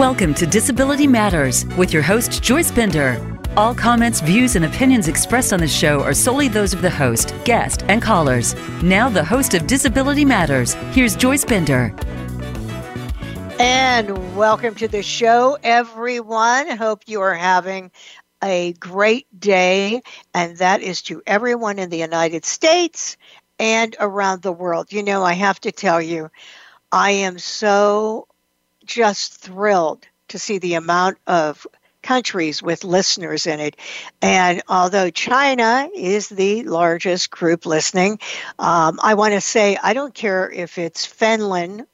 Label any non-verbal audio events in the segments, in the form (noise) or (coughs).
Welcome to Disability Matters with your host, Joyce Bender. All comments, views, and opinions expressed on the show are solely those of the host, guest, and callers. Now, the host of Disability Matters, here's Joyce Bender. And welcome to the show, everyone. Hope you are having a great day, and that is to everyone in the United States and around the world. You know, I have to tell you, I am so just thrilled to see the amount of countries with listeners in it. And although China is the largest group listening, um, I want to say I don't care if it's Finland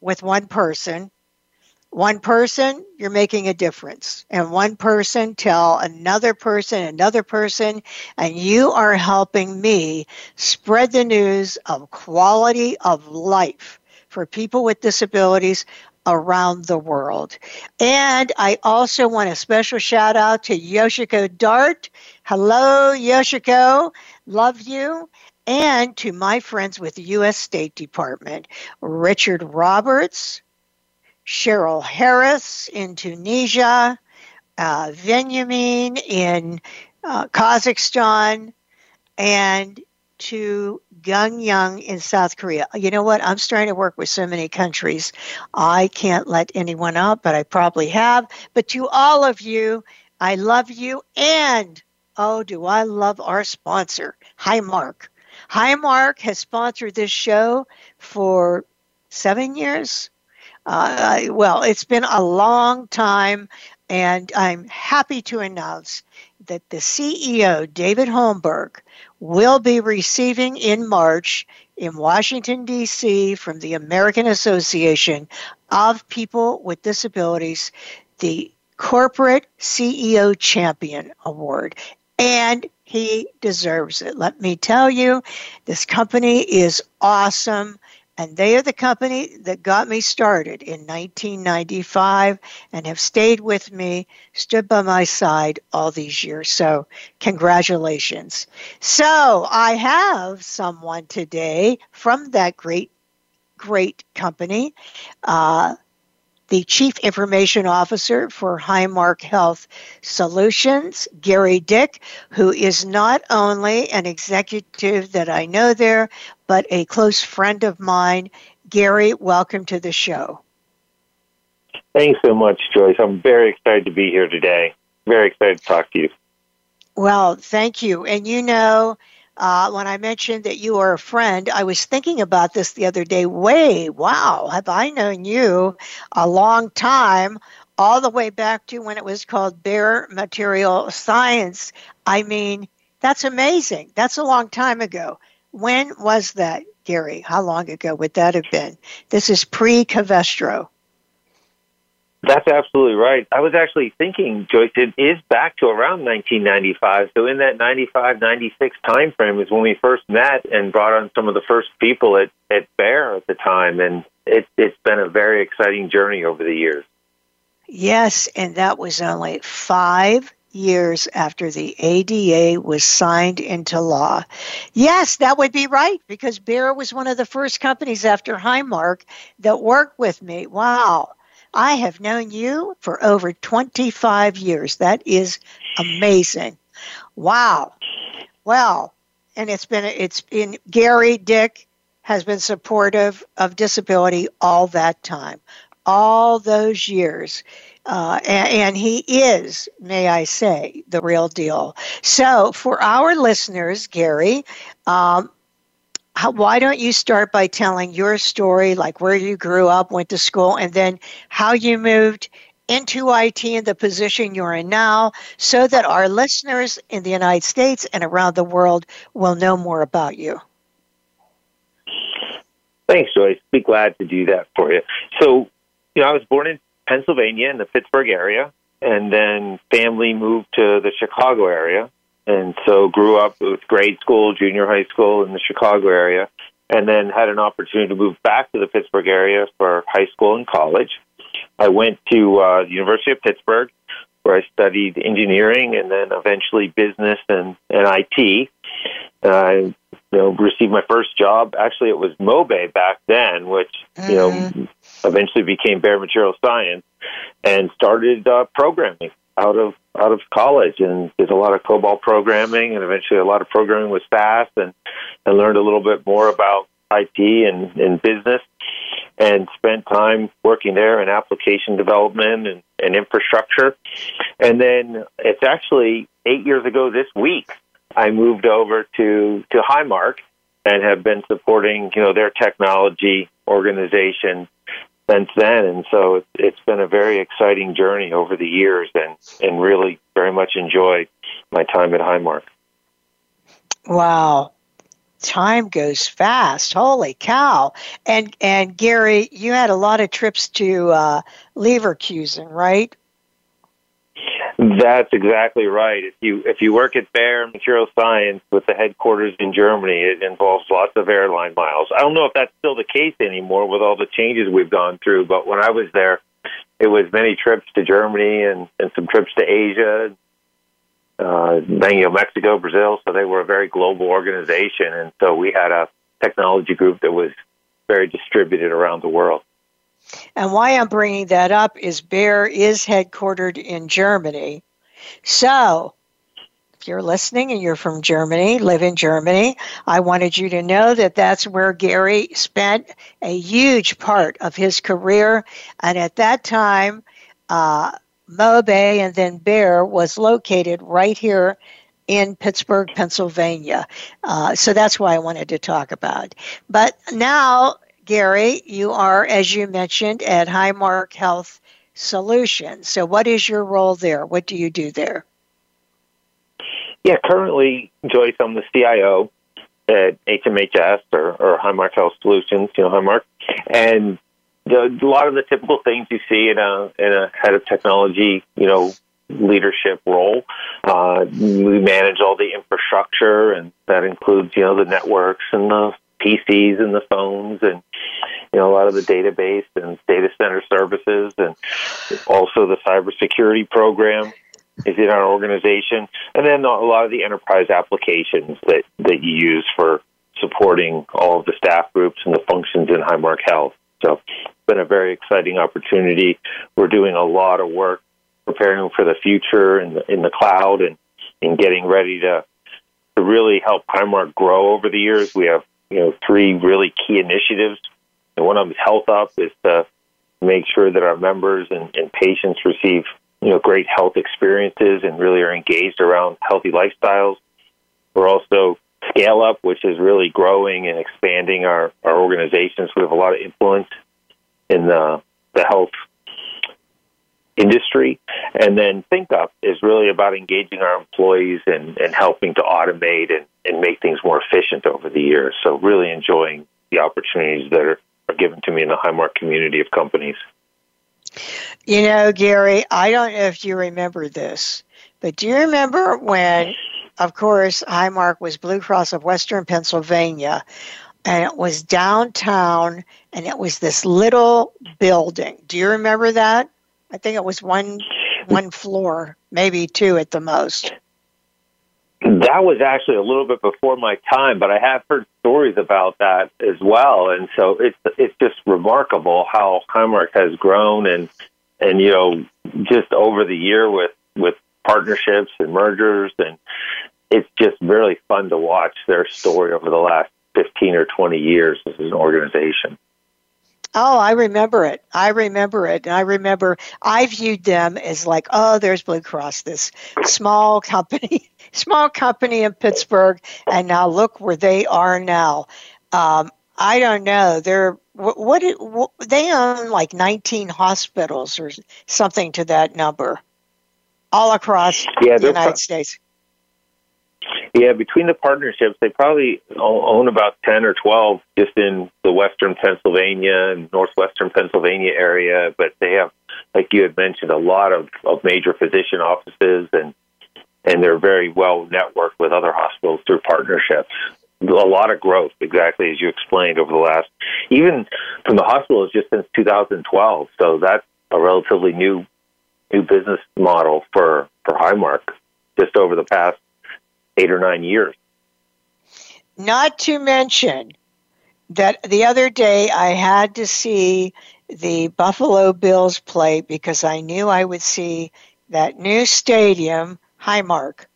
with one person. One person, you're making a difference. And one person tell another person, another person, and you are helping me spread the news of quality of life for people with disabilities around the world. And I also want a special shout out to Yoshiko Dart. Hello, Yoshiko. Love you. And to my friends with the U.S. State Department, Richard Roberts, Cheryl Harris in Tunisia, uh, in uh, Kazakhstan, and to Gangneung in South Korea. You know what? I'm starting to work with so many countries. I can't let anyone out, but I probably have. But to all of you, I love you. And oh, do I love our sponsor, Highmark. Highmark has sponsored this show for seven years. Uh, well, it's been a long time, and I'm happy to announce that the CEO, David Holmberg, will be receiving in March in Washington, D.C., from the American Association of People with Disabilities, the Corporate CEO Champion Award. And he deserves it. Let me tell you, this company is awesome. And they are the company that got me started in 1995 and have stayed with me, stood by my side all these years. So, congratulations. So, I have someone today from that great, great company. Uh, the Chief Information Officer for Highmark Health Solutions, Gary Dick, who is not only an executive that I know there, but a close friend of mine. Gary, welcome to the show. Thanks so much, Joyce. I'm very excited to be here today. Very excited to talk to you. Well, thank you. And you know, uh, when I mentioned that you are a friend, I was thinking about this the other day. Way, wow, have I known you a long time, all the way back to when it was called Bayer Material Science. I mean, that's amazing. That's a long time ago. When was that, Gary? How long ago would that have been? This is pre Covestro. That's absolutely right. I was actually thinking, Joyce, it is back to around 1995. So in that 95, 96 time frame is when we first met and brought on some of the first people at, at Bayer at the time. And it, it's been a very exciting journey over the years. Yes, and that was only five years after the ADA was signed into law. Yes, that would be right because Bayer was one of the first companies after Highmark that worked with me. Wow. I have known you for over 25 years. That is amazing. Wow. Well, and it's been it's been Gary Dick has been supportive of disability all that time, all those years. Uh, and, and, he is, may I say, the real deal. So, for our listeners, Gary, um, how, why don't you start by telling your story, like where you grew up, went to school, and then how you moved into IT and the position you're in now, so that our listeners in the United States and around the world will know more about you? Thanks, Joyce. Be glad to do that for you. So, you know, I was born in Pennsylvania in the Pittsburgh area, and then family moved to the Chicago area and so grew up with grade school, junior high school in the Chicago area, and then had an opportunity to move back to the Pittsburgh area for high school and college. I went to uh, the University of Pittsburgh, where I studied engineering and then eventually business and, and IT. And I you know, received my first job. Actually, it was MoBay back then, which, you know, mm-hmm. eventually became Bayer Material Science and started uh, programming out of out of college and did a lot of COBOL programming and eventually a lot of programming with SAS and and learned a little bit more about IT and, and business and spent time working there in application development and, and infrastructure. And then it's actually eight years ago this week I moved over to to Highmark and have been supporting you know their technology organization since then. And so it's, been a very exciting journey over the years, and and really very much enjoyed my time at Highmark. Wow. Time goes fast. Holy cow! And and Gary, you had a lot of trips to uh, Leverkusen, right? That's exactly right. If you if you work at Bayer Material Science with the headquarters in Germany, it involves lots of airline miles. I don't know if that's still the case anymore with all the changes we've gone through, but when I was there, it was many trips to Germany and, and some trips to Asia, uh, you know, Mexico, Brazil. So they were a very global organization, and so we had a technology group that was very distributed around the world. And why I'm bringing that up is Bayer is headquartered in Germany. So, if you're listening and you're from Germany, live in Germany, I wanted you to know that that's where Gary spent a huge part of his career. And at that time, uh, Mobay and then Bayer was located right here in Pittsburgh, Pennsylvania. Uh, so that's why I wanted to talk about. But now Gary, you are, as you mentioned, at Highmark Health Solutions. So, what is your role there? What do you do there? Yeah, currently, Joyce, I'm the CIO at HMHS or, or Highmark Health Solutions, you know, Highmark. And the, a lot of the typical things you see in a, in a head of technology, you know, leadership role. Uh, we manage all the infrastructure, and that includes, you know, the networks and the PCs and the phones and you know a lot of the database and data center services and also the cybersecurity program is in our organization and then a lot of the enterprise applications that that you use for supporting all of the staff groups and the functions in Highmark Health. So it's been a very exciting opportunity. We're doing a lot of work preparing for the future in the, in the cloud and, and getting ready to to really help Highmark grow over the years. We have you know, three really key initiatives. And one of them is Health Up, is to make sure that our members and, and patients receive, you know, great health experiences and really are engaged around healthy lifestyles. We're also Scale Up, which is really growing and expanding our, our organizations. We have a lot of influence in the, the health industry. And then Think Up is really about engaging our employees and, and helping to automate and, and make things more efficient over the years. So really enjoying the opportunities that are, are given to me in the Highmark community of companies. You know, Gary, I don't know if you remember this, but do you remember when, of course, Highmark was Blue Cross of Western Pennsylvania, and it was downtown, and it was this little building. Do you remember that? I think it was one one floor, maybe two at the most. That was actually a little bit before my time, but I have heard stories about that as well, and so it's it's just remarkable how Highmark has grown and and you know just over the year with with partnerships and mergers, and it's just really fun to watch their story over the last fifteen or twenty years as an organization. Oh, I remember it. I remember it. I remember I viewed them as like, oh, there's Blue Cross, this small company, small company in Pittsburgh, and now look where they are now. Um, I don't know. They're what, what, what they own like 19 hospitals or something to that number, all across yeah, the United pro- States. Yeah, between the partnerships, they probably own about 10 or 12 just in the western Pennsylvania and northwestern Pennsylvania area. But they have, like you had mentioned, a lot of, of major physician offices and and they're very well networked with other hospitals through partnerships. A lot of growth, exactly as you explained, over the last, even from the hospitals just since 2012. So that's a relatively new new business model for for Highmark just over the past eight or nine years. Not to mention that the other day I had to see the Buffalo Bills play because I knew I would see that new stadium, Highmark.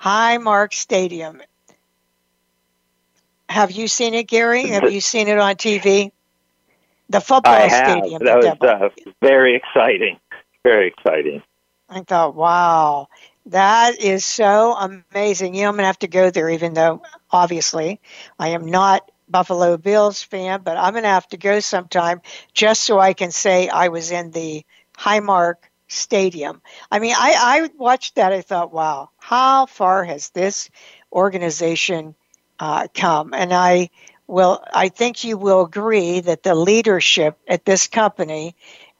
Highmark Stadium. Have you seen it, Gary? Have you seen it on TV? The football I have. stadium. That was uh, very exciting. Very exciting. I thought, wow, that is so amazing. You know, I'm going to have to go there, even though obviously I am not Buffalo Bills fan, but I'm going to have to go sometime just so I can say I was in the Highmark Stadium. I mean, I, I watched that. I thought, wow, how far has this organization uh, come? And I will, I think you will agree that the leadership at this company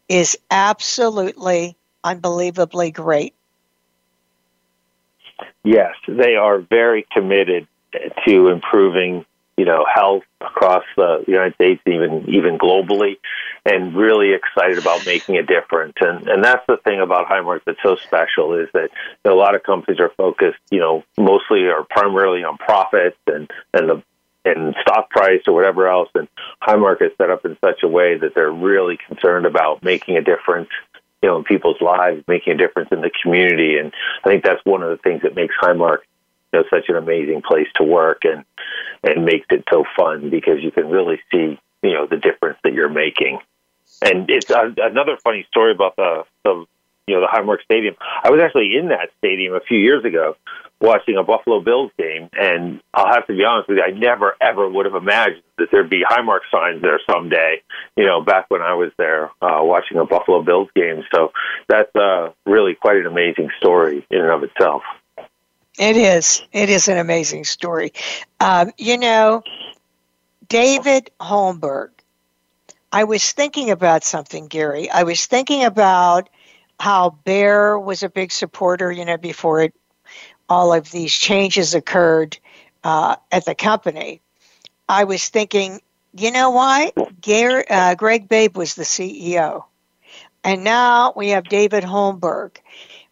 is absolutely unbelievably great. Yes, they are very committed to improving you know health across the United States, even even globally, and really excited about making a difference. And and that's the thing about Highmark that's so special is that a lot of companies are focused, you know, mostly or primarily on profits and and the and stock price or whatever else. And Highmark is set up in such a way that they're really concerned about making a difference you know, in people's lives, making a difference in the community. And I think that's one of the things that makes Highmark you know, such an amazing place to work and and makes it so fun because you can really see you know the difference that you're making. And it's uh, another funny story about the the you know the Highmark Stadium. I was actually in that stadium a few years ago watching a Buffalo Bills game, and I'll have to be honest with you, I never ever would have imagined that there'd be Highmark signs there someday. You know, back when I was there uh, watching a Buffalo Bills game. So that's uh, really quite an amazing story in and of itself. It is. It is an amazing story. Um, you know, David Holmberg. I was thinking about something, Gary. I was thinking about how Bayer was a big supporter, you know, before it, all of these changes occurred uh, at the company. I was thinking, you know why? Gary, uh, Greg Babe was the CEO. And now we have David Holmberg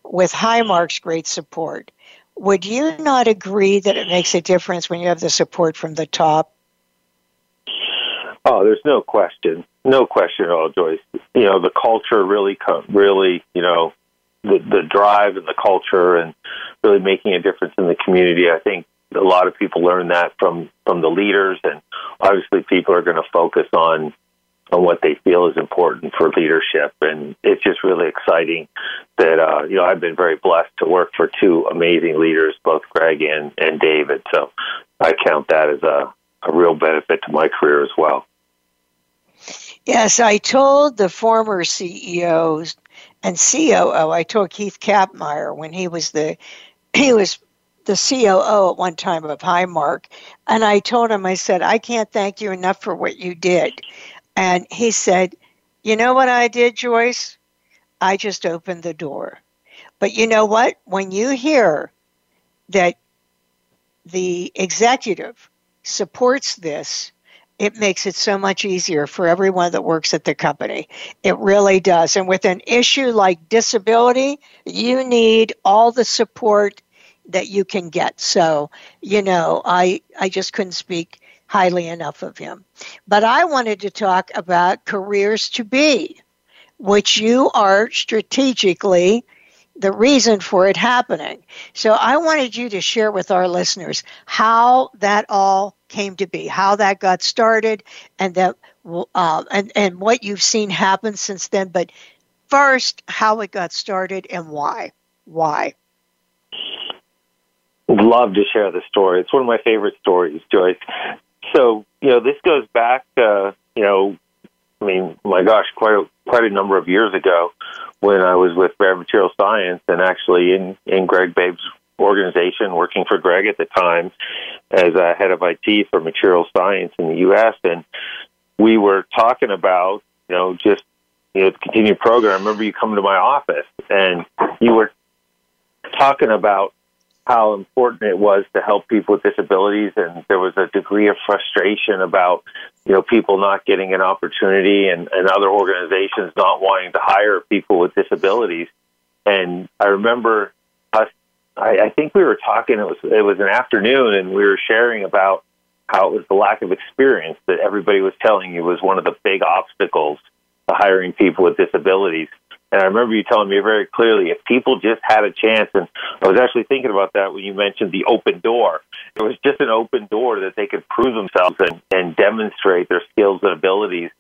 with Highmark's great support. Would you not agree that it makes a difference when you have the support from the top? Oh, there's no question, no question at all, Joyce. You know, the culture really, really, you know, the the drive and the culture, and really making a difference in the community. I think a lot of people learn that from from the leaders, and obviously, people are going to focus on on what they feel is important for leadership. And it's just really exciting that, uh, you know, I've been very blessed to work for two amazing leaders, both Greg and, and David. So I count that as a, a real benefit to my career as well. Yes, I told the former CEOs and COO, I told Keith Kapmeyer when he was the, he was the COO at one time of Highmark, and I told him, I said, I can't thank you enough for what you did. And he said, You know what I did, Joyce? I just opened the door. But you know what? When you hear that the executive supports this, it makes it so much easier for everyone that works at the company. It really does. And with an issue like disability, you need all the support that you can get. So, you know, I I just couldn't speak highly enough of him. But I wanted to talk about Careers 2B, which you are strategically the reason for it happening. So I wanted you to share with our listeners how that all came to be, how that got started, and that uh, and and what you've seen happen since then. But first, how it got started and why. Why? Love to share the story. It's one of my favorite stories, Joyce so you know, this goes back, uh, you know, I mean, my gosh, quite quite a number of years ago when I was with Bayer Material Science and actually in in Greg Babe's organization, working for Greg at the time as a head of IT for Material Science in the U.S. And we were talking about, you know, just you know, the continued program. I remember you coming to my office and you were talking about how important it was to help people with disabilities, and there was a degree of frustration about you know people not getting an opportunity and, and other organizations not wanting to hire people with disabilities. And I remember us. I, I think we were talking. It was it was an afternoon, and we were sharing about how it was the lack of experience that everybody was telling you was one of the big obstacles to hiring people with disabilities. And I remember you telling me very clearly if people just had a chance, and I was actually thinking about that when you mentioned the open door. It was just an open door that they could prove themselves and, and demonstrate their skills and abilities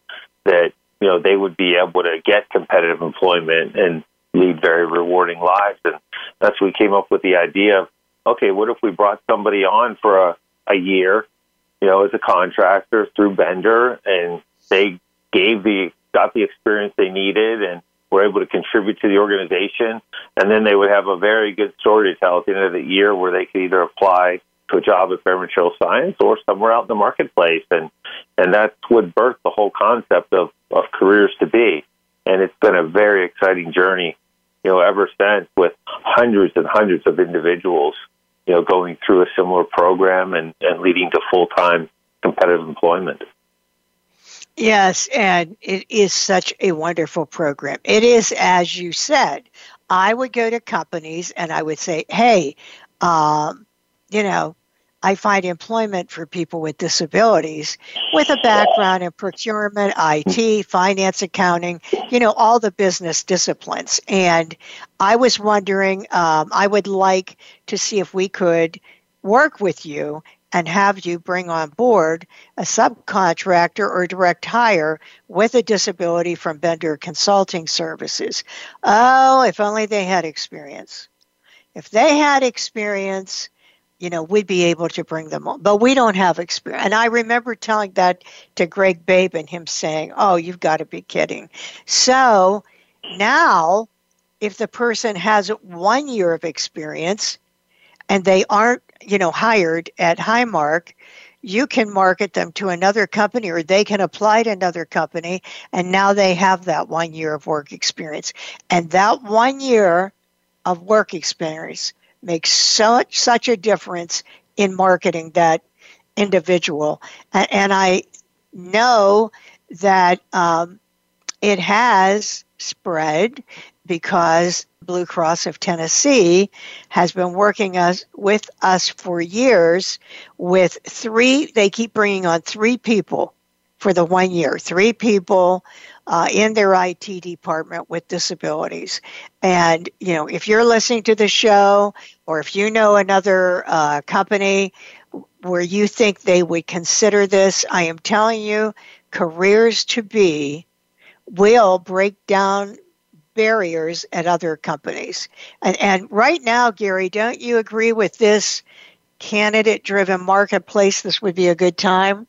that, you know, they would be able to get competitive employment and lead very rewarding lives. And that's we came up with the idea of, okay, what if we brought somebody on for a, a year, you know, as a contractor through Bender and they gave the, got the experience they needed and were able to contribute to the organization. And then they would have a very good story to tell at the end of the year where they could either apply to a job at Bayer Material Science or somewhere out in the marketplace. And, and that's what birthed the whole concept of, of Careers 2B. And it's been a very exciting journey, you know, ever since with hundreds and hundreds of individuals, you know, going through a similar program and, and leading to full time competitive employment. Yes, and it is such a wonderful program. It is, as you said, I would go to companies and I would say, hey, um, you know, I find employment for people with disabilities with a background in procurement, IT, finance, accounting, you know, all the business disciplines. And I was wondering, um, I would like to see if we could work with you and have you bring on board a subcontractor or direct hire with a disability from Bender Consulting Services. Oh, if only they had experience. If they had experience, you know, we'd be able to bring them on. But we don't have experience. And I remember telling that to Greg Babe and him saying, Oh, you've got to be kidding. So now, if the person has one year of experience and they aren't you know hired at Highmark, you can market them to another company or they can apply to another company and now they have that one year of work experience. And that one year of work experience makes such such a difference in marketing that individual. And, and I know that um, it has spread because Blue Cross of Tennessee has been working us with us for years with three they keep bringing on three people for the one year. Three people uh, in their IT department with disabilities. And you know if you're listening to the show or if you know another uh, company where you think they would consider this I am telling you Careers 2B will break down barriers at other companies. And, and right now, Gary, don't you agree with this candidate driven marketplace? This would be a good time?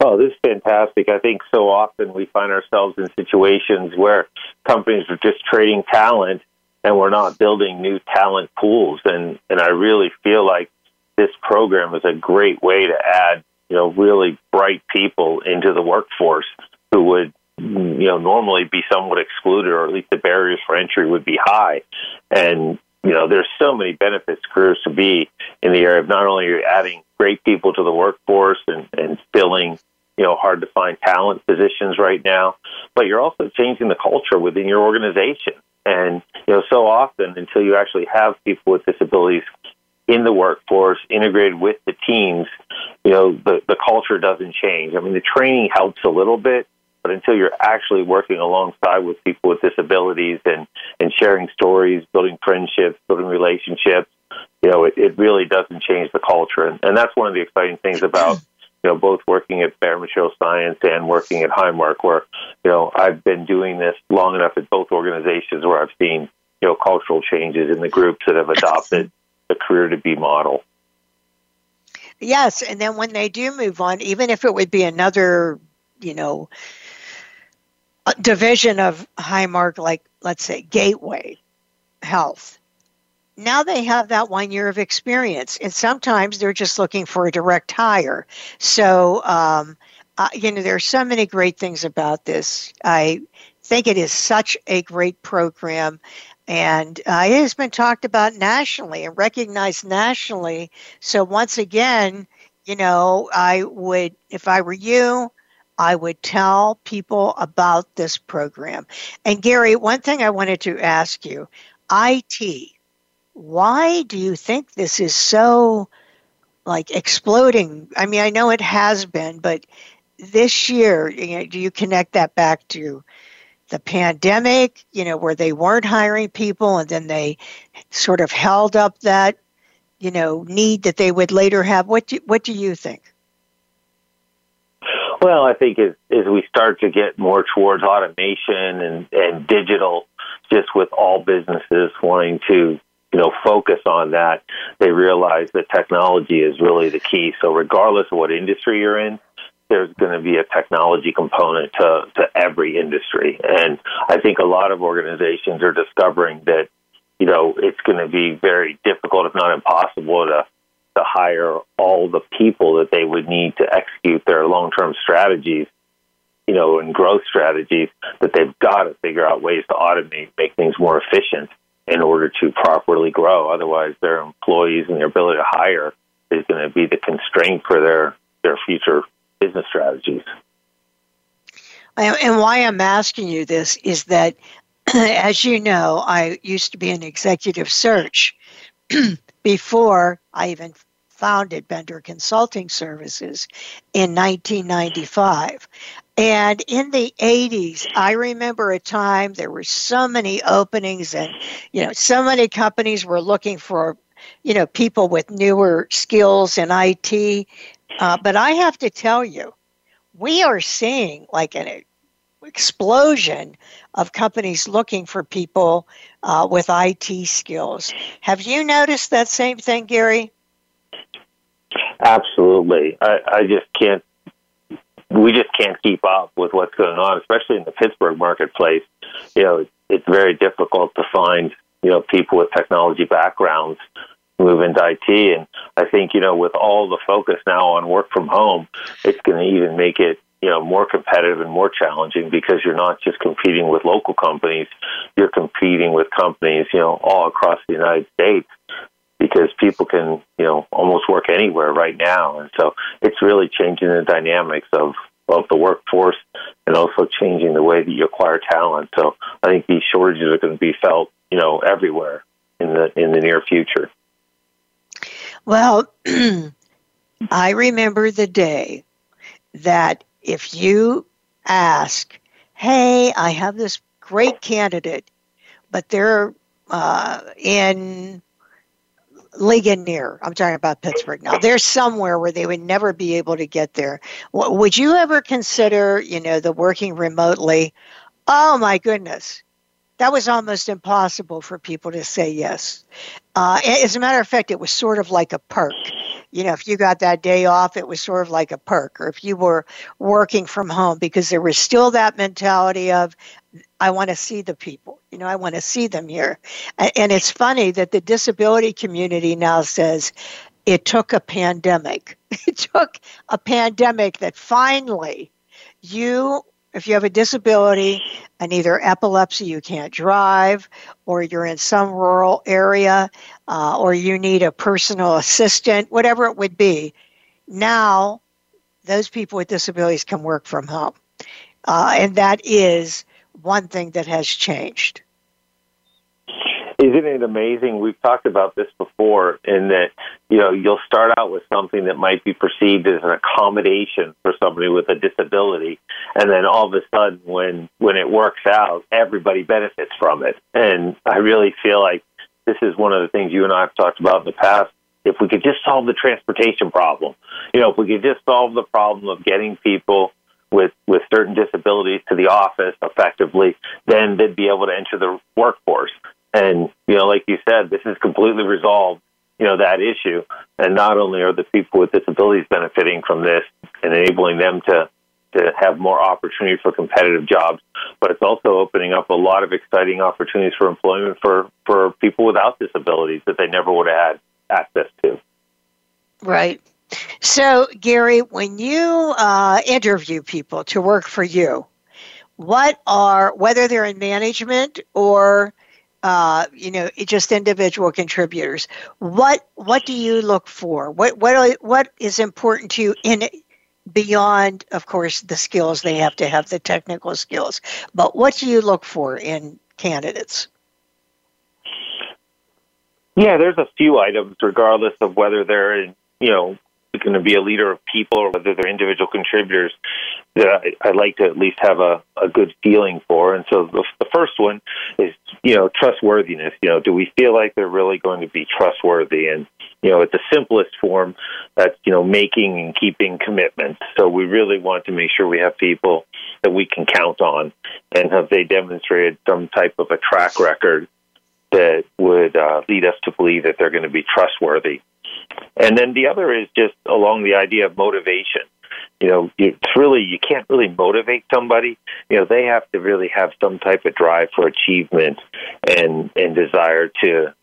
Oh, this is fantastic. I think so often we find ourselves in situations where companies are just trading talent and we're not building new talent pools. And, and I really feel like this program is a great way to add, you know, really bright people into the workforce who would you know normally be somewhat excluded or at least the barriers for entry would be high. And you know there's so many benefits Careers 2B in the area of not only you're adding great people to the workforce and, and filling you know hard to find talent positions right now but you're also changing the culture within your organization. And you know so often until you actually have people with disabilities in the workforce integrated with the teams you know the the culture doesn't change. I mean the training helps a little bit but until you're actually working alongside with people with disabilities and, and sharing stories, building friendships, building relationships, you know, it, it really doesn't change the culture. And, and that's one of the exciting things about, you know, both working at Bayer Material Science and working at Highmark, where, you know, I've been doing this long enough at both organizations where I've seen, you know, cultural changes in the groups that have adopted the Career 2B model. Yes, and then when they do move on, even if it would be another, you know, division of Highmark, like let's say Gateway Health. Now they have that one year of experience, and sometimes they're just looking for a direct hire. So, um, uh, you know, there are so many great things about this. I think it is such a great program, and uh, it has been talked about nationally and recognized nationally. So, once again, you know, I would, if I were you, I would tell people about this program. And Gary, one thing I wanted to ask you IT, why do you think this is so like exploding. I mean, I know it has been, but this year, you know, do you connect that back to the pandemic, you know, where they weren't hiring people and then they sort of held up that, you know, need that they would later have? What do, what do you think? Well, I think as, as we start to get more towards automation and, and digital, just with all businesses wanting to, you know, focus on that, they realize that technology is really the key. So regardless of what industry you're in, there's going to be a technology component to, to every industry. And I think a lot of organizations are discovering that, you know, it's going to be very difficult, if not impossible, to to hire all the people that they would need to execute their long term strategies, you know, and growth strategies, that they've got to figure out ways to automate, make things more efficient in order to properly grow. Otherwise, their employees and their ability to hire is going to be the constraint for their, their future business strategies. And why I'm asking you this is that, (clears throat) as you know, I used to be in executive search (clears throat) before I even founded Bender Consulting Services in 1995. And in the 80s, I remember a time there were so many openings and, you know, so many companies were looking for, you know, people with newer skills in IT. Uh, but I have to tell you, we are seeing like an explosion of companies looking for people uh, with IT skills. Have you noticed that same thing, Gary? Absolutely. I, I just can't. We just can't keep up with what's going on, especially in the Pittsburgh marketplace. You know, it's very difficult to find you know people with technology backgrounds move into IT. And I think you know with all the focus now on work from home, it's going to even make it you know more competitive and more challenging because you're not just competing with local companies, you're competing with companies you know all across the United States because people can, you know, almost work anywhere right now. And so it's really changing the dynamics of, of the workforce and also changing the way that you acquire talent. So I think these shortages are going to be felt, you know, everywhere in the in the near future. Well, (clears throat) I remember the day that if you ask, "Hey, I have this great candidate, but they're uh, in Ligonier. I'm talking about Pittsburgh now. There's somewhere where they would never be able to get there. Would you ever consider, you know, the working remotely? Oh my goodness, that was almost impossible for people to say yes. Uh, as a matter of fact, it was sort of like a perk. You know, if you got that day off, it was sort of like a perk, or if you were working from home, because there was still that mentality of, I want to see the people. You know, I want to see them here. And it's funny that the disability community now says it took a pandemic. (laughs) It took a pandemic that finally you, if you have a disability and either epilepsy, you can't drive, or you're in some rural area, uh, or you need a personal assistant, whatever it would be, now those people with disabilities can work from home. Uh, and that is one thing that has changed. Isn't it amazing? We've talked about this before in that, you know, you'll start out with something that might be perceived as an accommodation for somebody with a disability. And then all of a sudden, when, when it works out, everybody benefits from it. And I really feel like this is one of the things you and I have talked about in the past. If we could just solve the transportation problem, you know, if we could just solve the problem of getting people with with certain disabilities to the office effectively, then they'd be able to enter the workforce. And you know, like you said, this is completely resolved. You know that issue, and not only are the people with disabilities benefiting from this and enabling them to to have more opportunity for competitive jobs, but it's also opening up a lot of exciting opportunities for employment for for people without disabilities that they never would have had access to. Right. So, Gary, when you uh, interview people to work for you, what are whether they're in management or uh, you know just individual contributors, what what do you look for? What what what is important to you in beyond, of course, the skills they have to have the technical skills, but what do you look for in candidates? Yeah, there's a few items, regardless of whether they're in you know, going to be a leader of people or whether they're individual contributors that I, I like to at least have a, a good feeling for. And so the, the first one is, you know, trustworthiness. You know, do we feel like they're really going to be trustworthy? And, you know, at the simplest form, that's, you know, making and keeping commitments. So we really want to make sure we have people that we can count on and have they demonstrated some type of a track record that would uh, lead us to believe that they're going to be trustworthy. And then the other is just along the idea of motivation. You know, it's really you can't really motivate somebody. You know, they have to really have some type of drive for achievement and and desire to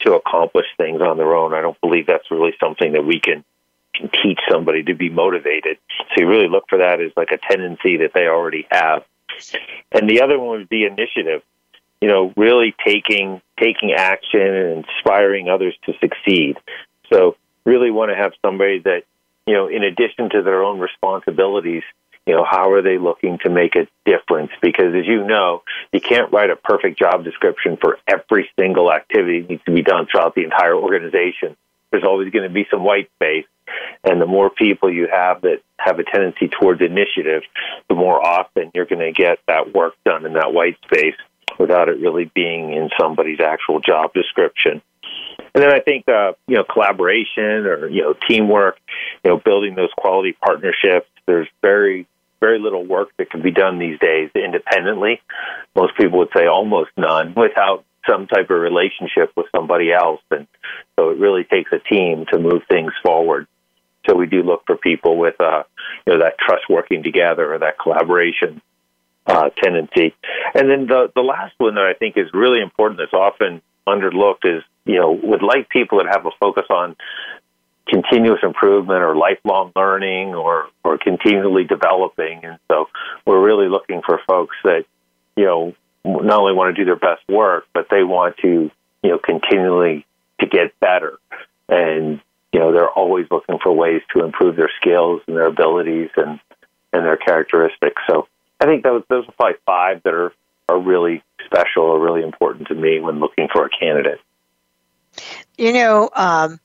to accomplish things on their own. I don't believe that's really something that we can can teach somebody to be motivated. So you really look for that as like a tendency that they already have. And the other one would be initiative. You know, really taking taking action and inspiring others to succeed. So really want to have somebody that, you know, in addition to their own responsibilities, you know, how are they looking to make a difference? Because as you know, you can't write a perfect job description for every single activity that needs to be done throughout the entire organization. There's always going to be some white space. And the more people you have that have a tendency towards initiative, the more often you're going to get that work done in that white space without it really being in somebody's actual job description. And then I think uh, you know collaboration or you know teamwork, you know building those quality partnerships. There's very very little work that can be done these days independently. Most people would say almost none without some type of relationship with somebody else. And so it really takes a team to move things forward. So we do look for people with, uh, you know, that trust working together or that collaboration uh, tendency. And then the the last one that I think is really important that's often underlooked is you know, would like people that have a focus on continuous improvement or lifelong learning or, or continually developing. And so we're really looking for folks that, you know, not only want to do their best work, but they want to, you know, continually to get better. And, you know, they're always looking for ways to improve their skills and their abilities and, and their characteristics. So I think those, those are probably five that are, are really special or really important to me when looking for a candidate. You know, um,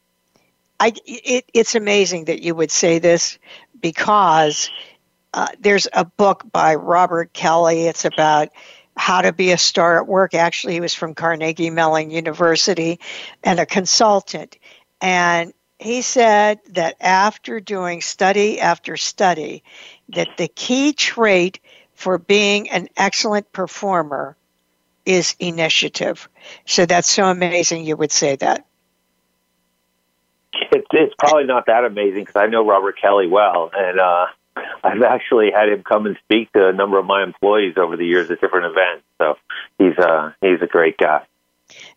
I it, it's amazing that you would say this because uh, there's a book by Robert Kelley. It's about how to be a star at work. Actually, he was from Carnegie Mellon University and a consultant. And he said that after doing study after study, that the key trait for being an excellent performer is initiative. So that's so amazing you would say that. It's, it's probably not that amazing because I know Robert Kelley well, and uh, I've actually had him come and speak to a number of my employees over the years at different events. So he's uh, he's a great guy.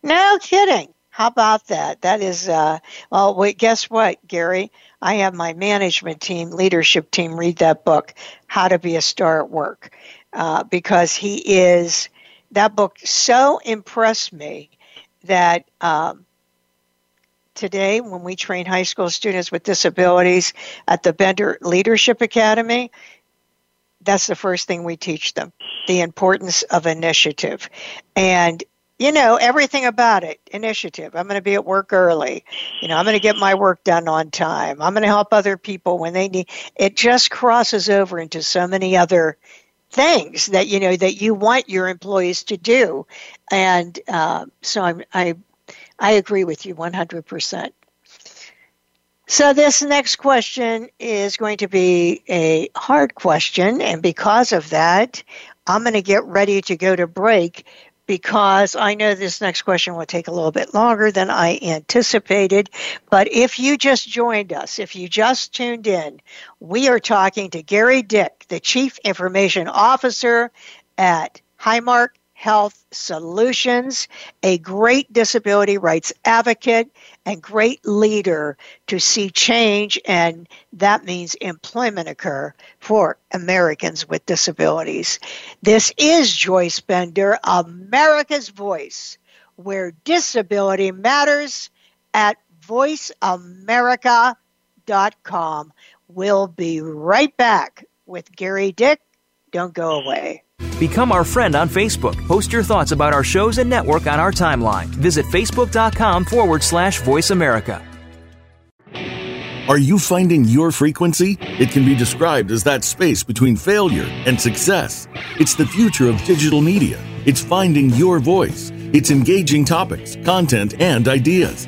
No kidding. How about that? That is, uh, well, wait, guess what, Gary? I have my management team, leadership team, read that book, How to Be a Star at Work, uh, because he is that book so impressed me that um, today, when we train high school students with disabilities at the Bender Leadership Academy, that's the first thing we teach them the importance of initiative. And you know everything about it. Initiative. I'm going to be at work early. You know i'm going to get my work done on time. I'm going to help other people when they need it just crosses over into so many other things that you know that you want your employees to do. And uh, so I'm, i i agree with you 100% so this next question is going to be a hard question. And because of that i'm going to get ready to go to break because I know this next question will take a little bit longer than I anticipated. But if you just joined us, if you just tuned in, we are talking to Gary Dick, the Chief Information Officer at Highmark Health Solutions, a great disability rights advocate and great leader to see change, and that means employment occur for Americans with disabilities. This is Joyce Bender, America's Voice, where disability matters at voiceamerica.com. We'll be right back with Gary Dick. Don't go away. Become our friend on Facebook. Post your thoughts about our shows and network on our timeline. Visit facebook.com forward slash voice America. Are you finding your frequency? It can be described as that space between failure and success. It's the future of digital media. It's finding your voice. It's engaging topics, content, and ideas.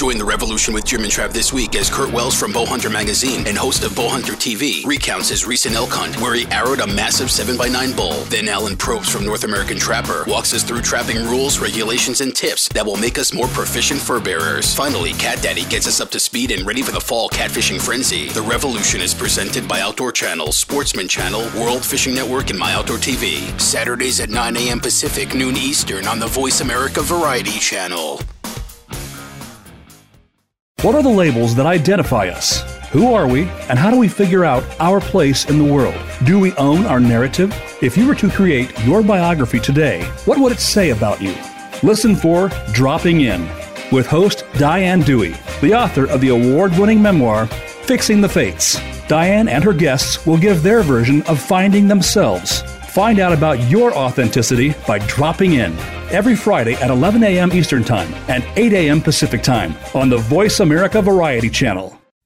Join the revolution with Jim and Trav this week as Curt Wells from Bowhunter Magazine and host of Bowhunter TV recounts his recent elk hunt where he arrowed a massive 7x9 bull. Then Alan Probst from North American Trapper walks us through trapping rules, regulations, and tips that will make us more proficient fur bearers. Finally, Cat Daddy gets us up to speed and ready for the fall catfishing frenzy. The revolution is presented by Outdoor Channel, Sportsman Channel, World Fishing Network, and My Outdoor TV. Saturdays at 9 a.m. Pacific, noon Eastern on the Voice America Variety Channel. What are the labels that identify us? Who are we, and how do we figure out our place in the world? Do we own our narrative? If you were to create your biography today, what would it say about you? Listen for Dropping In with host Diane Dewey, the author of the award winning memoir, Fixing the Fates. Diane and her guests will give their version of finding themselves. Find out about your authenticity by dropping in every Friday at 11 a.m. Eastern Time and 8 a.m. Pacific Time on the Voice America Variety Channel.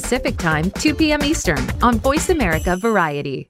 Pacific Time, 2 p.m. Eastern on Voice America Variety.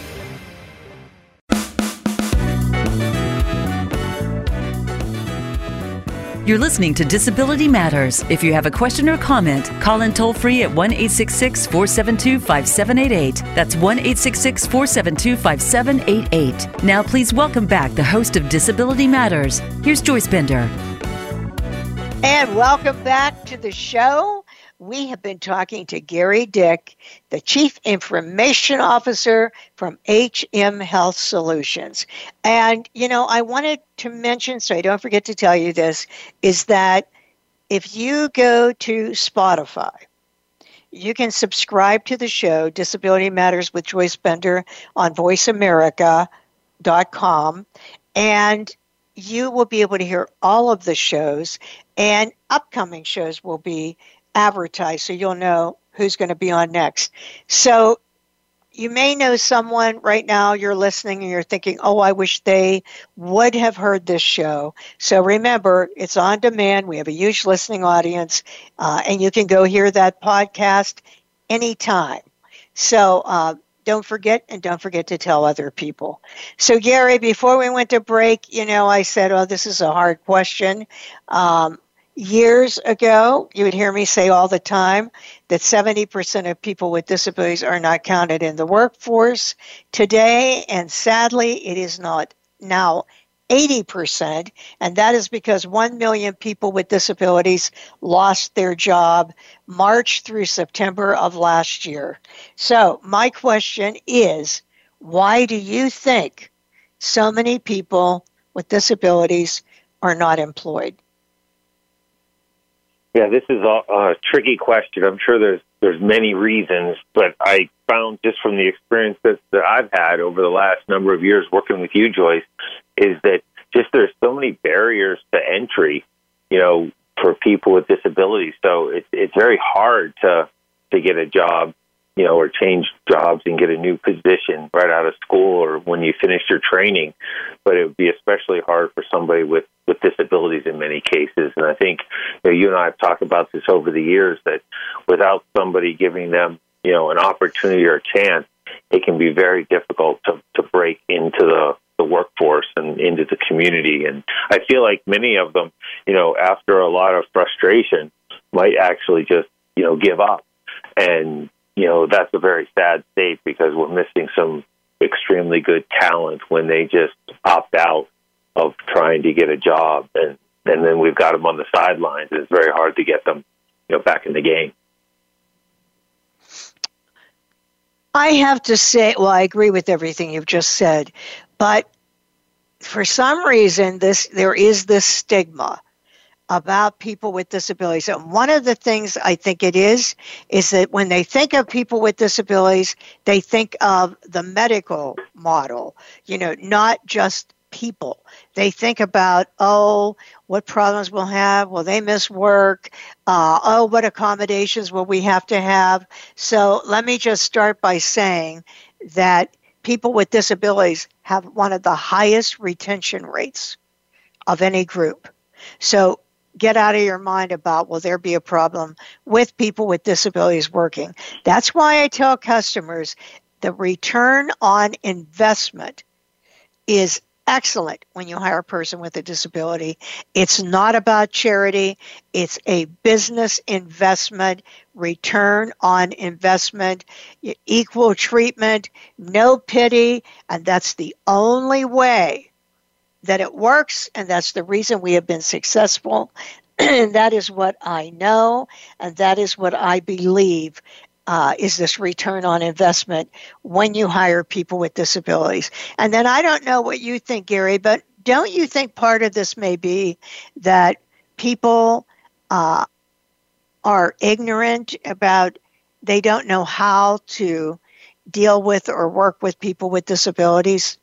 You're listening to Disability Matters. If you have a question or comment, call in toll free at 1 866 472 5788. That's 1 866 472 5788. Now, please welcome back the host of Disability Matters. Here's Joyce Bender. And welcome back to the show. We have been talking to Gary Dick, the Chief Information Officer from HM Health Solutions. And, you know, I wanted to mention, so I don't forget to tell you this, is that if you go to Spotify, you can subscribe to the show, Disability Matters with Joyce Bender, on voiceamerica.com. And you will be able to hear all of the shows, and upcoming shows will be advertised so you'll know who's going to be on next. So you may know someone right now you're listening and you're thinking, oh, I wish they would have heard this show. So remember, it's on demand. We have a huge listening audience, uh, and you can go hear that podcast anytime. So uh, don't forget, and don't forget to tell other people. So, Gary, before we went to break, you know, I said, oh, this is a hard question. Um, years ago, you would hear me say all the time that 70% of people with disabilities are not counted in the workforce. Today, and sadly, it is not now 80%, and that is because 1 million people with disabilities lost their job March through September of last year. So, my question is why do you think so many people with disabilities are not employed? Yeah, this is a, a tricky question. I'm sure there's there's many reasons, but I found just from the experience that, that I've had over the last number of years working with you, Joyce, is that just there's so many barriers to entry, you know, for people with disabilities. So it's it's very hard to to get a job you know, or change jobs and get a new position right out of school or when you finish your training. But it would be especially hard for somebody with, with disabilities in many cases. And I think you, know, you and I have talked about this over the years that without somebody giving them, you know, an opportunity or a chance, it can be very difficult to, to break into the, the workforce and into the community. And I feel like many of them, you know, after a lot of frustration, might actually just, you know, give up. And you know, that's a very sad state because we're missing some extremely good talent when they just opt out of trying to get a job and and then we've got them on the sidelines it's very hard to get them you know back in the game I have to say well I agree with everything you've just said but for some reason this there is this stigma about people with disabilities. And one of the things I think it is, is that when they think of people with disabilities, they think of the medical model, you know, not just people. They think about, oh, what problems we'll have. Will they miss work? Uh, oh, what accommodations will we have to have? So let me just start by saying that people with disabilities have one of the highest retention rates of any group. So get out of your mind about will there be a problem with people with disabilities working. That's why I tell customers the return on investment is excellent when you hire a person with a disability. It's not about charity, it's a business investment, return on investment, equal treatment, no pity, and that's the only way that it works, and that's the reason we have been successful. (clears throat) and that is what I know, and that is what I believe uh, is this return on investment when you hire people with disabilities. And then I don't know what you think, Gary, but don't you think part of this may be that people uh, are ignorant about, they don't know how to deal with or work with people with disabilities?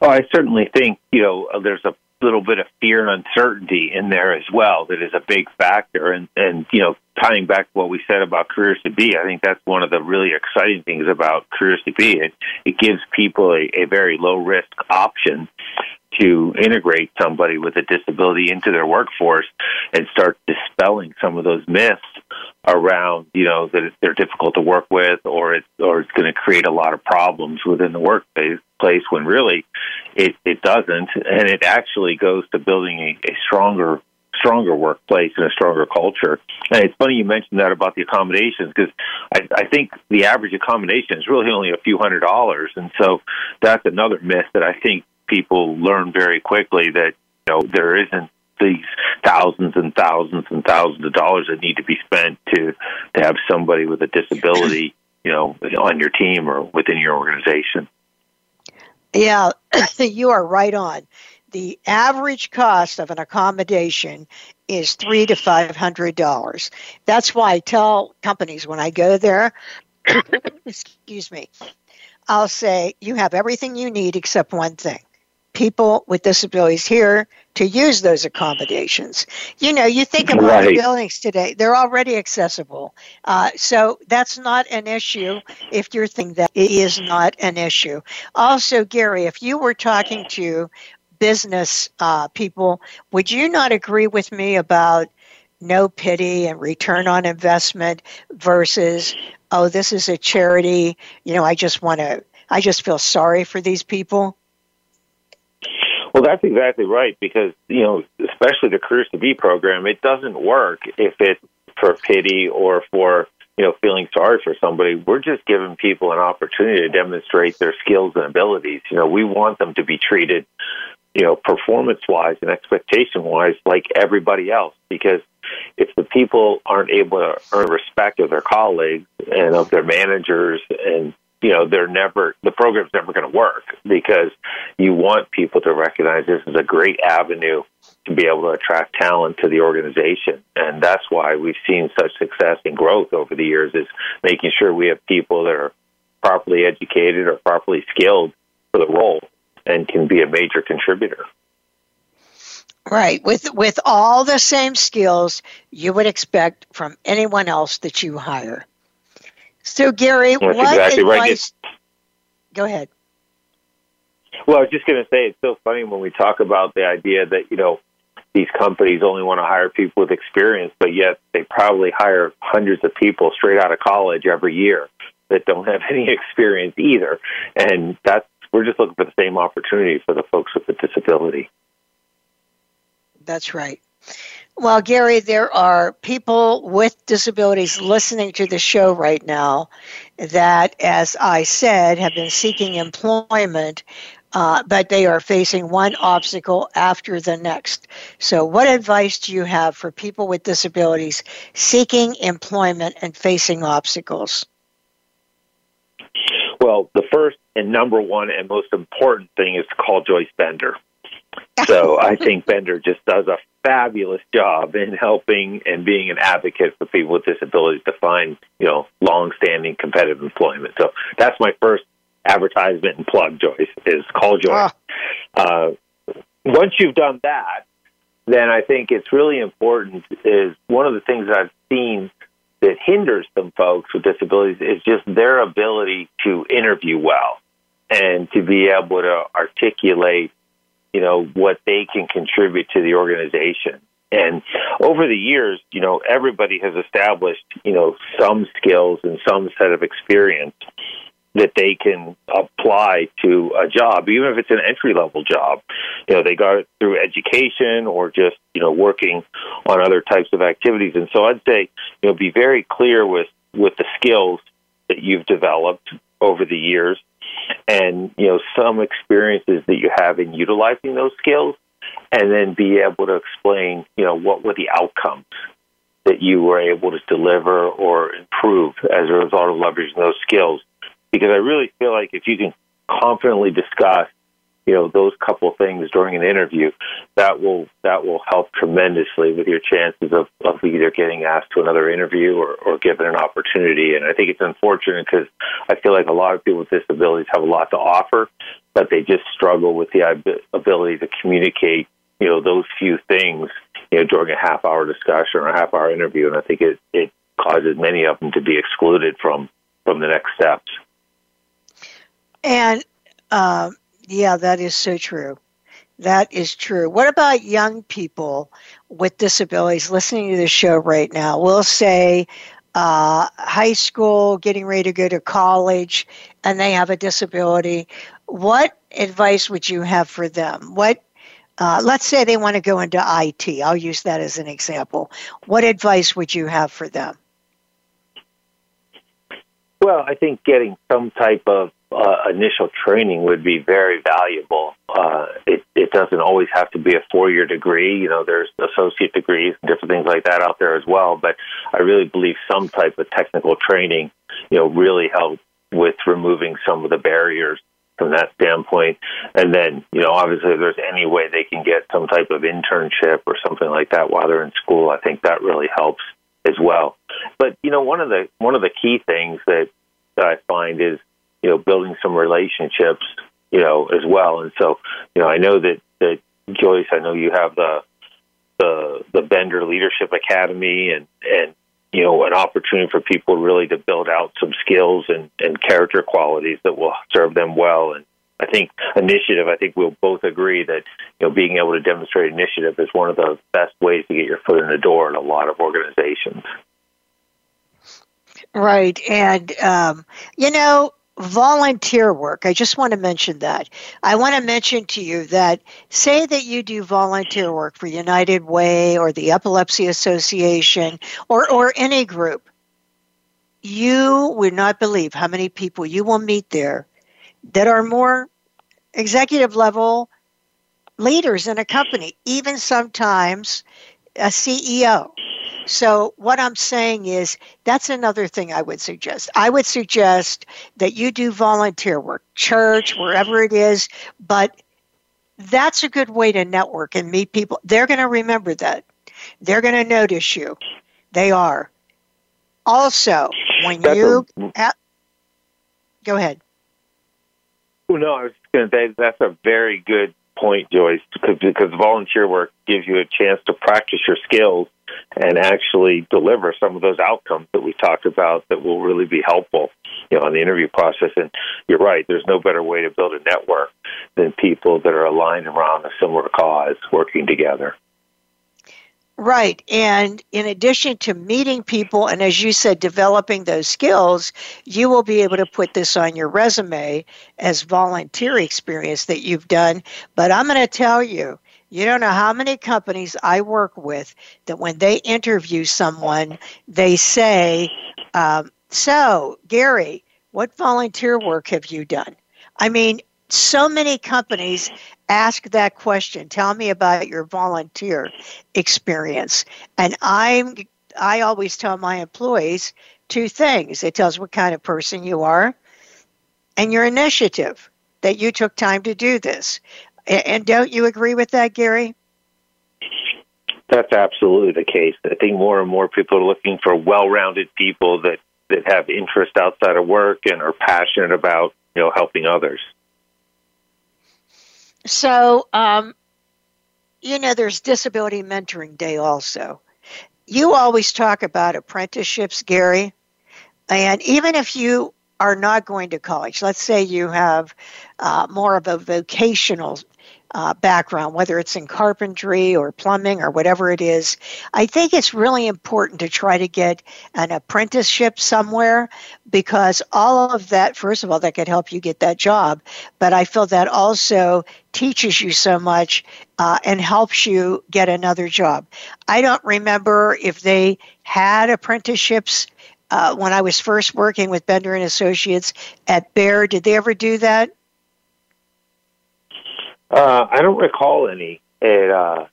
Oh, I certainly think you know uh, there's a little bit of fear and uncertainty in there as well that is a big factor. And and you know tying back to what we said about Careers 2B i think that's one of the really exciting things about Careers 2B. It it gives people a, a very low risk option to integrate somebody with a disability into their workforce and start dispelling some of those myths around you know that they're difficult to work with or it's or it's going to create a lot of problems within the workplace place when really it it doesn't and it actually goes to building a, a stronger stronger workplace and a stronger culture. And it's funny you mentioned that about the accommodations because I, I think the average accommodation is really only a few hundred dollars, and so that's another myth that I think people learn very quickly that you know there isn't these thousands and thousands and thousands of dollars that need to be spent to to have somebody with a disability, you know, on your team or within your organization. Yeah, (clears throat) you are right on. The average cost of an accommodation is three to five hundred dollars. That's why I tell companies when I go there, (coughs) excuse me, I'll say you have everything you need except one thing people with disabilities here to use those accommodations. You know, you think about right. buildings today, they're already accessible. Uh, so that's not an issue if you're thinking that it is not an issue. Also, Gary, if you were talking to business uh, people, would you not agree with me about no pity and return on investment versus, oh, this is a charity, you know, I just want to, I just feel sorry for these people? Well, that's exactly right because, you know, especially the Careers 2B program, it doesn't work if it's for pity or for, you know, feeling sorry for somebody. We're just giving people an opportunity to demonstrate their skills and abilities. You know, we want them to be treated, you know, performance wise and expectation wise like everybody else because if the people aren't able to earn respect of their colleagues and of their managers and you know they're never the program's never going to work because you want people to recognize this is a great avenue to be able to attract talent to the organization. And that's why we've seen such success and growth over the years is making sure we have people that are properly educated or properly skilled for the role and can be a major contributor. Right, with with all the same skills you would expect from anyone else that you hire. So, Gary, That's what exactly right. advice? Go ahead. Well, I was just going to say it's so funny when we talk about the idea that you know these companies only want to hire people with experience, but yet they probably hire hundreds of people straight out of college every year that don't have (laughs) any experience either, and that's we're just looking for the same opportunity for the folks with a disability. That's right. Well, Gary, there are people with disabilities listening to the show right now that, as I said, have been seeking employment, uh, but they are facing one obstacle after the next. So, what advice do you have for people with disabilities seeking employment and facing obstacles? Well, the first and number one and most important thing is to call Joyce Bender. So I think (laughs) Bender just does a fabulous job in helping and being an advocate for people with disabilities to find, you know, long-standing competitive employment. So that's my first advertisement and plug, Joyce, is call Joyce. Ah. Uh, once you've done that, then I think it's really important is one of the things I've seen that hinders some folks with disabilities is just their ability to interview well and to be able to articulate you know, what they can contribute to the organization. And over the years, you know, everybody has established, you know, some skills and some set of experience that they can apply to a job, even if it's an entry level job. You know, they got it through education or just, you know, working on other types of activities. And so I'd say, you know, be very clear with, with the skills that you've developed over the years and you know some experiences that you have in utilizing those skills and then be able to explain you know what were the outcomes that you were able to deliver or improve as a result of leveraging those skills. Because i really feel like if you can confidently discuss you know those couple of things during an interview that will that will help tremendously with your chances of, of either getting asked to another interview or, or given an opportunity. And i think it's unfortunate because i feel like a lot of people with disabilities have a lot to offer but they just struggle with the ability to communicate you know those few things you know during a half hour discussion or a half hour interview. And i think it it causes many of them to be excluded from from the next steps. And um, yeah, that is so true. That is true. What about young people with disabilities listening to the show right now? We'll say uh, high school, getting ready to go to college, and they have a disability. What advice would you have for them? What uh, let's say they want to go into IT. I'll use that as an example. What advice would you have for them? Well, I think getting some type of uh, initial training would be very valuable. Uh, it, it doesn't always have to be a four year degree. You know, there's associate degrees different things like that out there as well. But I really believe some type of technical training, you know, really help with removing some of the barriers from that standpoint. And then, you know, obviously, if there's any way they can get some type of internship or something like that while they're in school, I think that really helps as well. But you know, one of the one of the key things that, that I find is you know building some relationships you know as well. And so you know, I know that that Joyce, I know you have the the the Bender Leadership Academy and and you know an opportunity for people really to build out some skills and and character qualities that will serve them well and I think initiative. I think we'll both agree that you know being able to demonstrate initiative is one of the best ways to get your foot in the door in a lot of organizations. Right, and um, you know, volunteer work. I just want to mention that. I want to mention to you that say that you do volunteer work for United Way or the Epilepsy Association or or any group. You would not believe how many people you will meet there that are more executive level leaders in a company, even sometimes a CEO. So, what I'm saying is that's another thing I would suggest. I would suggest that you do volunteer work, church, wherever it is, but that's a good way to network and meet people. They're going to remember that. They're going to notice you. They are. Also, when that's you. A- go ahead. Well, no, I was going to say that's a very good point, Joyce, because, because volunteer work gives you a chance to practice your skills and actually deliver some of those outcomes that we talked about that will really be helpful you know, in the interview process. And you're right, there's no better way to build a network than people that are aligned around a similar cause working together. Right. And in addition to meeting people and, as you said, developing those skills, you will be able to put this on your resume as volunteer experience that you've done. But I'm going to tell you, you don't know how many companies I work with that when they interview someone, they say, um, So, Gary, what volunteer work have you done? I mean, so many companies ask that question. Tell me about your volunteer experience. And I'm I always tell my employees two things. It tells what kind of person you are and your initiative that you took time to do this. And don't you agree with that, Gary? That's absolutely the case. I think more and more people are looking for well-rounded people that that have interest outside of work and are passionate about you know helping others. So, um, you know, there's Disability Mentoring Day also. You always talk about apprenticeships, Gary, and even if you are not going to college, let's say you have uh, more of a vocational uh, background, whether it's in carpentry or plumbing or whatever it is, I think it's really important to try to get an apprenticeship somewhere because all of that, first of all, that could help you get that job. But I feel that also teaches you so much uh, and helps you get another job. I don't remember if they had apprenticeships uh, when I was first working with Bender and Associates at Bayer. Did they ever do that? Uh, I don't recall any. It, uh,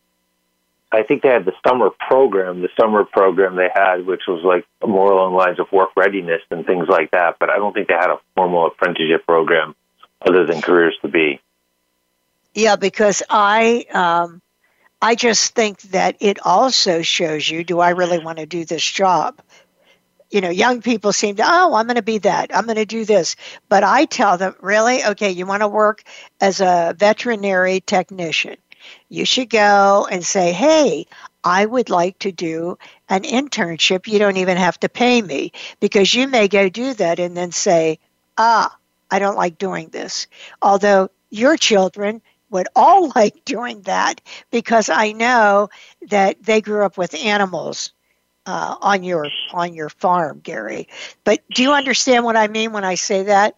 I think they had the summer program, the summer program they had, which was like more along the lines of work readiness and things like that. But I don't think they had a formal apprenticeship program other than Careers 2B. Yeah, because I, um, I just think that it also shows you: Do I really want to do this job? You know, young people seem to, oh, I'm going to be that. I'm going to do this. But I tell them, really? Okay, you want to work as a veterinary technician. You should go and say, hey, I would like to do an internship. You don't even have to pay me because you may go do that and then say, ah, I don't like doing this. Although your children would all (laughs) like doing that because I know that they grew up with animals uh, on your on your farm, Gary. But do you understand what I mean when I say that?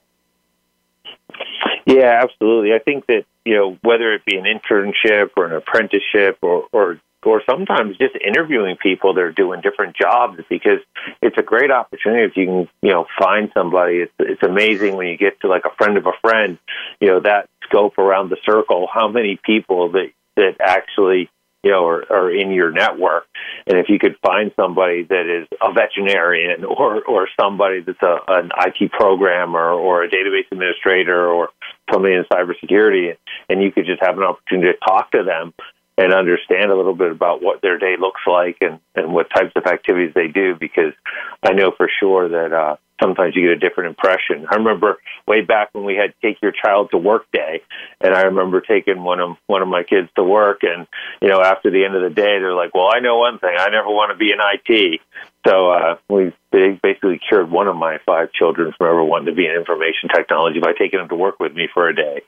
Yeah, absolutely. I think that you know whether it be an internship or an apprenticeship or or or sometimes just interviewing people that are doing different jobs because it's a great opportunity if you can you know find somebody it's it's amazing when you get to like a friend of a friend you know that scope around the circle how many people that that actually you know, or, or in your network. And if you could find somebody that is a veterinarian (laughs) or, or somebody that's a, an IT programmer or a database administrator or somebody in cybersecurity, and you could just have an opportunity to talk to them and understand a little bit about what their day looks like and, and what types of activities they do because I know for sure that uh, sometimes you get a different impression. I remember way back when we had take your child to work day, and I remember taking one of one of my kids to work, and you know after the end of the day, they're like, "Well, I know one thing. I never want to be in IT." So uh, we basically cured one of my five children from ever wanting to be in information technology by taking them to work with me for a day.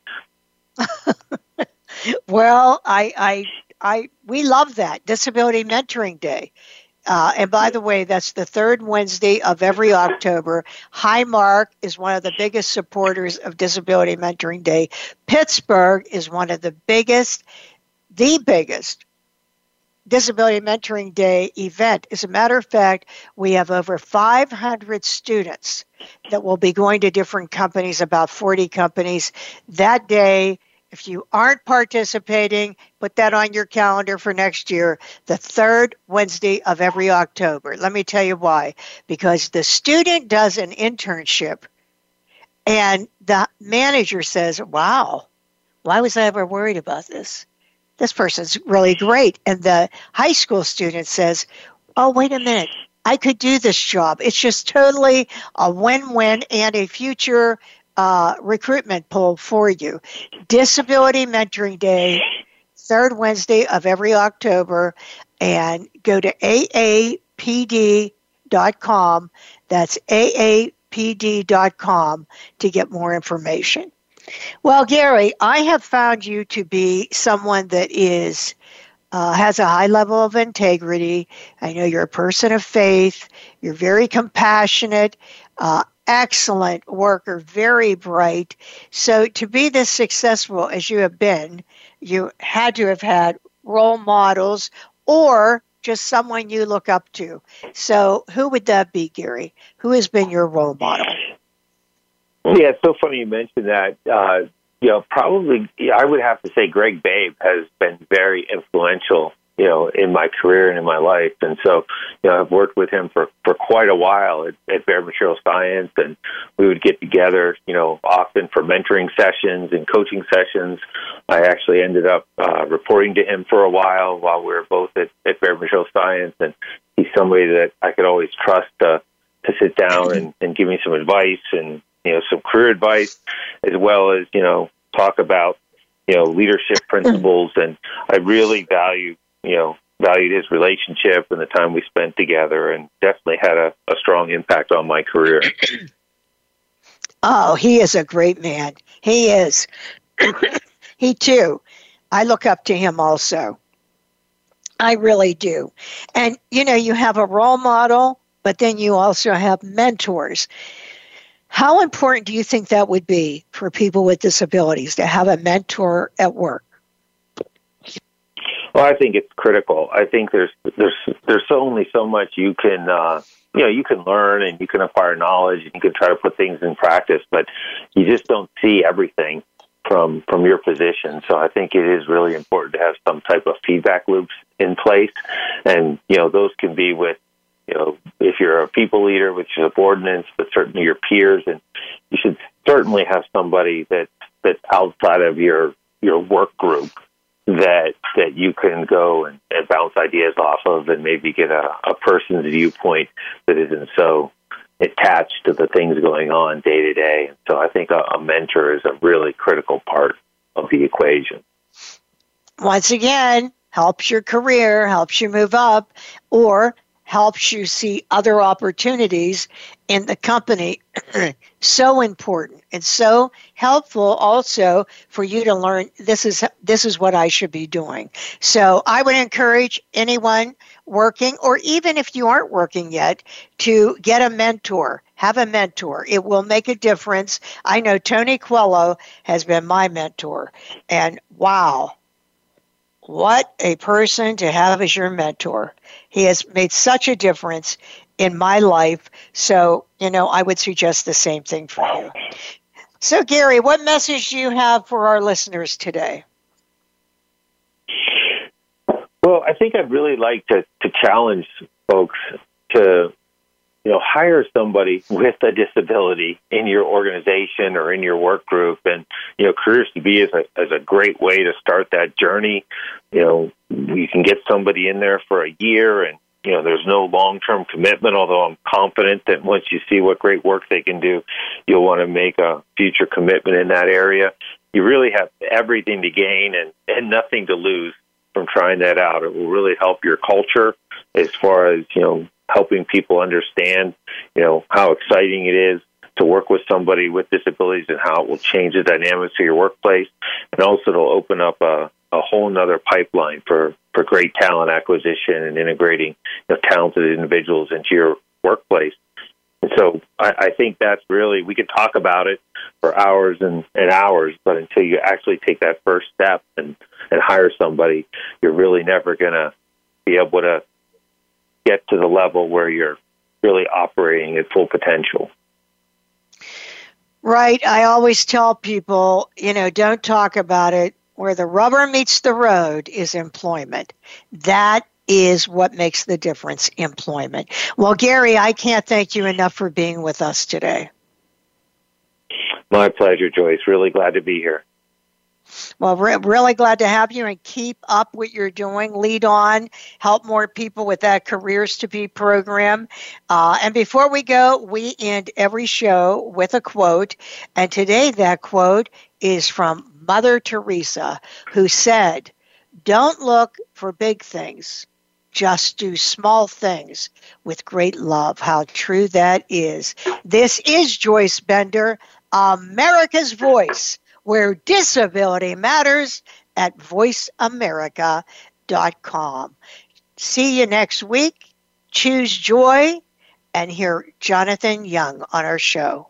(laughs) well, I, I, I, we love that Disability Mentoring Day. Uh, and by the way, that's the third Wednesday of every October. Highmark is one of the biggest supporters of Disability Mentoring Day. Pittsburgh is one of the biggest, the biggest Disability Mentoring Day event. As a matter of fact, we have over 500 students that will be going to different companies, about 40 companies. That day, if you aren't participating, put that on your calendar for next year, the third Wednesday of every October. Let me tell you why. Because the student does an internship and the manager says, Wow, why was I ever worried about this? This person's really great. And the high school student says, Oh, wait a minute. I could do this job. It's just totally a win win and a future uh, recruitment poll for you. Disability Mentoring Day, third Wednesday of every October. and go to aapd.com. That's aapd.com to get more information. Well, Gary, I have found you to be someone that is uh, has a high level of integrity. I know you're a person of faith. You're very compassionate, uh, excellent worker, very bright. So to be this successful as you have been, you had to have had role models or just someone you look up to. So who would that be, Gary? Who has been your role model? Yeah, it's so funny you mentioned that. Uh, you know, probably I would have to say Greg Babe has been very influential, you know, in my career and in my life. And so, you know, I've worked with him for, for quite a while at, at Bayer Material Science and we would get together, you know, often for mentoring sessions and coaching sessions. I actually ended up uh, reporting to him for a while while we were both at, at Bayer Material Science and he's somebody that I could always trust to, to sit down and, and give me some advice and you know some career advice as well as you know talk about you know leadership principles and I really value you know valued his relationship and the time we spent together and definitely had a, a strong impact on my career. (clears throat) Oh, he is a great man. He is. (clears throat) he too. I look up to him also. I really do. And you know, you have a role model, but then you also have mentors. How important do you think that would be for people with disabilities to have a mentor at work? Well, I think it's critical. I think there's there's there's only so much you can uh, you know you can learn and you can acquire knowledge and you can try to put things in practice, but you just don't see everything from from your position. So I think it is really important to have some type of feedback loops in place, and you know those can be with you know, if you're a people leader with your subordinates, but certainly your peers, and you should certainly have somebody that that's outside of your your work group that that you can go and, and bounce ideas off of, and maybe get a, a person's viewpoint that isn't so attached to the things going on day to day. So I think a, a mentor is a really critical part of the equation. Once again, helps your career, helps you move up, or helps you see other opportunities in the company. (clears throat) so important and so helpful also for you to learn this is this is what I should be doing. So I would encourage anyone working or even if you aren't working yet to get a mentor. Have a mentor. It will make a difference. I know Tony Coelho has been my mentor and wow, what a person to have as your mentor. He has made such a difference in my life. So, you know, I would suggest the same thing for you. So, Gary, what message do you have for our listeners today? Well, I think I'd really like to, to challenge folks to you know, hire somebody with a disability in your organization or in your work group. And, you know, Careers 2B is a, is a great way to start that journey. You know, you can get somebody in there for a year and, you know, there's no long term commitment, although I'm confident that once you see what great work they can do, you'll want to make a future commitment in that area. You really have everything to gain and, and nothing to lose from trying that out. It will really help your culture as far as, you know, helping people understand, you know, how exciting it is to work with somebody with disabilities and how it will change the dynamics of your workplace. And also to open up a, a whole nother pipeline for, for great talent acquisition and integrating you know, talented individuals into your workplace. And so I, I think that's really, we could talk about it for hours and, and hours, but until you actually take that first step and, and hire somebody, you're really never going to be able to get to the level where you're really operating at full potential. Right. I always tell people, you know, don't talk about it. Where the rubber meets the road is employment. That is what makes the difference employment. Well, Gary, I can't thank you enough for being with us today. My pleasure, Joyce. Really glad to be here. Well, we're really glad to have you and keep up what you're doing. Lead on, help more people with that Careers 2B program. Uh, and before we go, we end every show with a quote. And today, that quote is from Mother Teresa, who said, Don't look for big things, just do small things with great love. How true that is. This is Joyce Bender, America's Voice, where disability matters at voiceamerica.com. See you next week. Choose joy and hear Jonathan Young on our show.